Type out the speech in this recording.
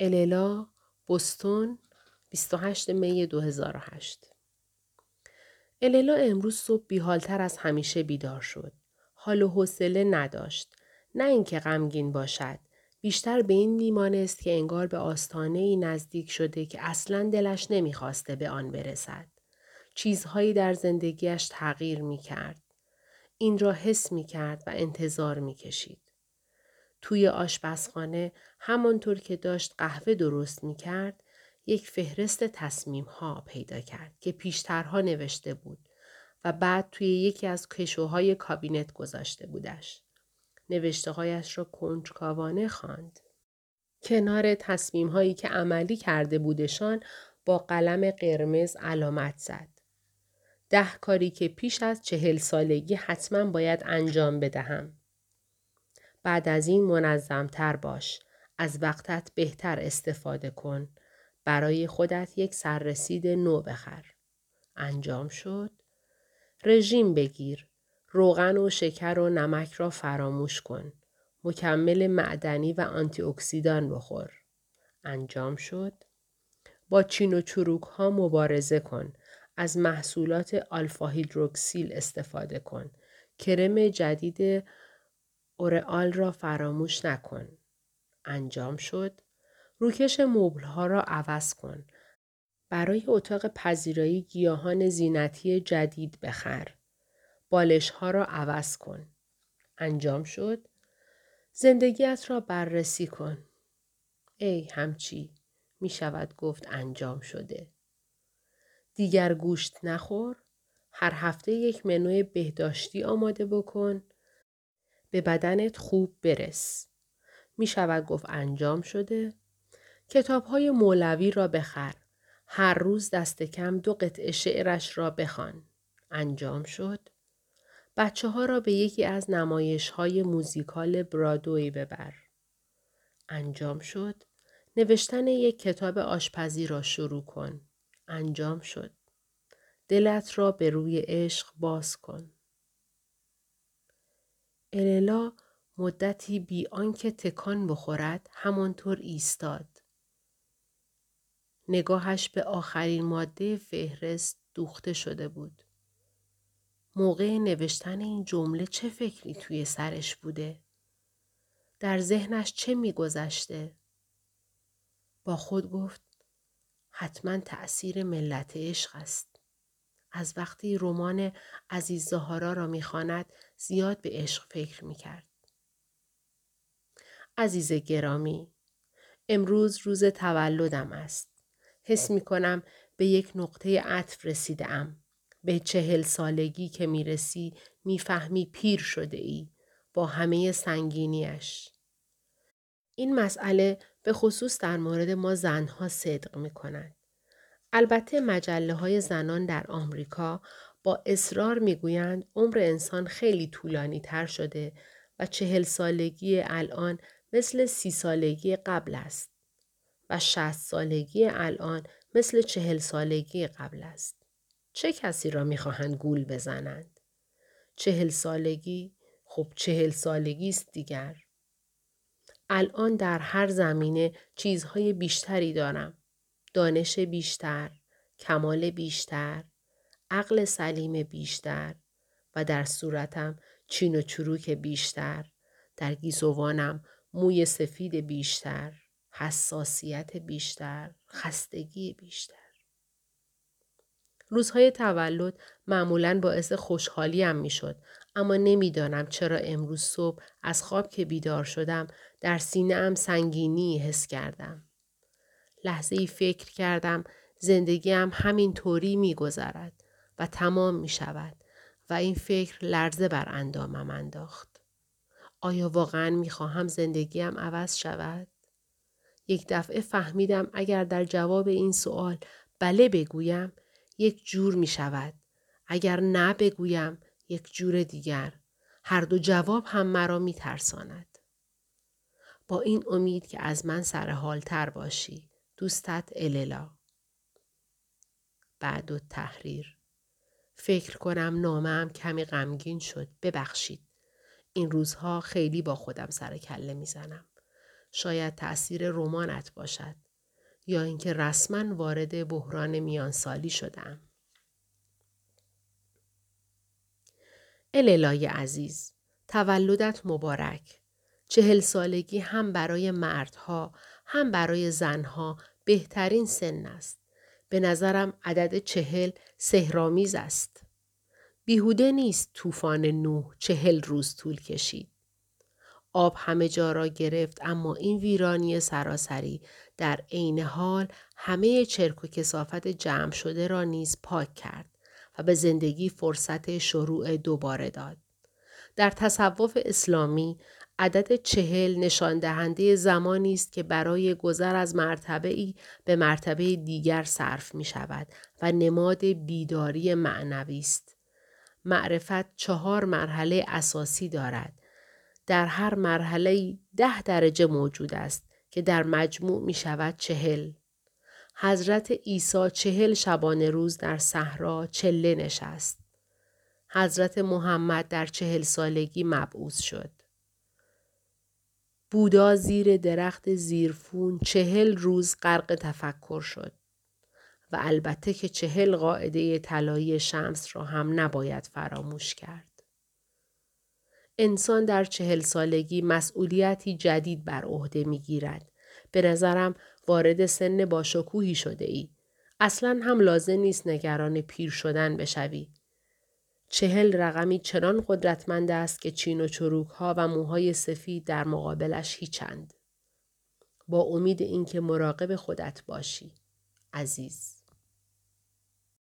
اللا بوستون 28 می 2008 اللا امروز صبح بیحالتر از همیشه بیدار شد. حال و حوصله نداشت. نه اینکه غمگین باشد. بیشتر به این میمانست که انگار به آستانه ای نزدیک شده که اصلا دلش نمی‌خواسته به آن برسد. چیزهایی در زندگیش تغییر می کرد. این را حس می کرد و انتظار می کشید. توی آشپزخانه همانطور که داشت قهوه درست می کرد یک فهرست تصمیم ها پیدا کرد که پیشترها نوشته بود و بعد توی یکی از کشوهای کابینت گذاشته بودش. نوشته هایش را کنجکاوانه خواند. کنار تصمیم هایی که عملی کرده بودشان با قلم قرمز علامت زد. ده کاری که پیش از چهل سالگی حتما باید انجام بدهم. بعد از این منظمتر باش. از وقتت بهتر استفاده کن. برای خودت یک سررسید نو بخر. انجام شد. رژیم بگیر. روغن و شکر و نمک را فراموش کن. مکمل معدنی و آنتی اکسیدان بخور. انجام شد. با چین و چروک ها مبارزه کن. از محصولات آلفا هیدروکسیل استفاده کن. کرم جدید اورئال را فراموش نکن. انجام شد. روکش مبل ها را عوض کن. برای اتاق پذیرایی گیاهان زینتی جدید بخر. بالش ها را عوض کن. انجام شد. زندگیت را بررسی کن. ای همچی می شود گفت انجام شده. دیگر گوشت نخور. هر هفته یک منوی بهداشتی آماده بکن. به بدنت خوب برس. می شود گفت انجام شده. کتاب های مولوی را بخر. هر روز دست کم دو قطعه شعرش را بخوان. انجام شد. بچه ها را به یکی از نمایش های موزیکال برادوی ببر. انجام شد. نوشتن یک کتاب آشپزی را شروع کن. انجام شد. دلت را به روی عشق باز کن. اللا مدتی بی آنکه تکان بخورد همانطور ایستاد. نگاهش به آخرین ماده فهرست دوخته شده بود. موقع نوشتن این جمله چه فکری توی سرش بوده؟ در ذهنش چه میگذشته؟ با خود گفت حتما تأثیر ملت عشق است. از وقتی رمان عزیز زهارا را می‌خواند زیاد به عشق فکر می‌کرد. عزیز گرامی امروز روز تولدم است. حس می کنم به یک نقطه عطف رسیده ام. به چهل سالگی که می رسی می فهمی پیر شده ای با همه سنگینیش. این مسئله به خصوص در مورد ما زنها صدق می کند. البته مجله های زنان در آمریکا با اصرار می گویند عمر انسان خیلی طولانی تر شده و چهل سالگی الان مثل سی سالگی قبل است. و شست سالگی الان مثل چهل سالگی قبل است. چه کسی را می‌خواهند گول بزنند؟ چهل سالگی؟ خب چهل سالگی است دیگر. الان در هر زمینه چیزهای بیشتری دارم. دانش بیشتر، کمال بیشتر، عقل سلیم بیشتر و در صورتم چین و چروک بیشتر، در گیزوانم موی سفید بیشتر، حساسیت بیشتر، خستگی بیشتر. روزهای تولد معمولا باعث خوشحالیم می‌شد اما نمی‌دانم چرا امروز صبح از خواب که بیدار شدم در سینه سنگینی حس کردم. لحظه ای فکر کردم زندگیم همین طوری می گذرد و تمام می شود و این فکر لرزه بر اندامم انداخت. آیا واقعا می خواهم زندگیم عوض شود؟ یک دفعه فهمیدم اگر در جواب این سوال بله بگویم یک جور می شود. اگر نه بگویم یک جور دیگر. هر دو جواب هم مرا می ترساند. با این امید که از من سرحالتر باشی. دوستت اللا. بعد و تحریر. فکر کنم نامم کمی غمگین شد. ببخشید. این روزها خیلی با خودم سر کله می‌زنم. شاید تأثیر رمانت باشد یا اینکه رسما وارد بحران میانسالی شدم. الالای عزیز تولدت مبارک چهل سالگی هم برای مردها هم برای زنها بهترین سن است. به نظرم عدد چهل سهرامیز است. بیهوده نیست طوفان نوح چهل روز طول کشید. آب همه جا را گرفت اما این ویرانی سراسری در عین حال همه چرک و کسافت جمع شده را نیز پاک کرد و به زندگی فرصت شروع دوباره داد. در تصوف اسلامی عدد چهل نشان دهنده زمانی است که برای گذر از مرتبه ای به مرتبه دیگر صرف می شود و نماد بیداری معنوی است. معرفت چهار مرحله اساسی دارد. در هر مرحله ده درجه موجود است که در مجموع می شود چهل. حضرت عیسی چهل شبانه روز در صحرا چله نشست. حضرت محمد در چهل سالگی مبعوث شد. بودا زیر درخت زیرفون چهل روز غرق تفکر شد. و البته که چهل قاعده طلایی شمس را هم نباید فراموش کرد. انسان در چهل سالگی مسئولیتی جدید بر عهده می گیرد. به نظرم وارد سن باشکوهی شده ای. اصلا هم لازم نیست نگران پیر شدن بشوی. چهل رقمی چنان قدرتمند است که چین و چروک ها و موهای سفید در مقابلش هیچند. با امید اینکه مراقب خودت باشی. عزیز.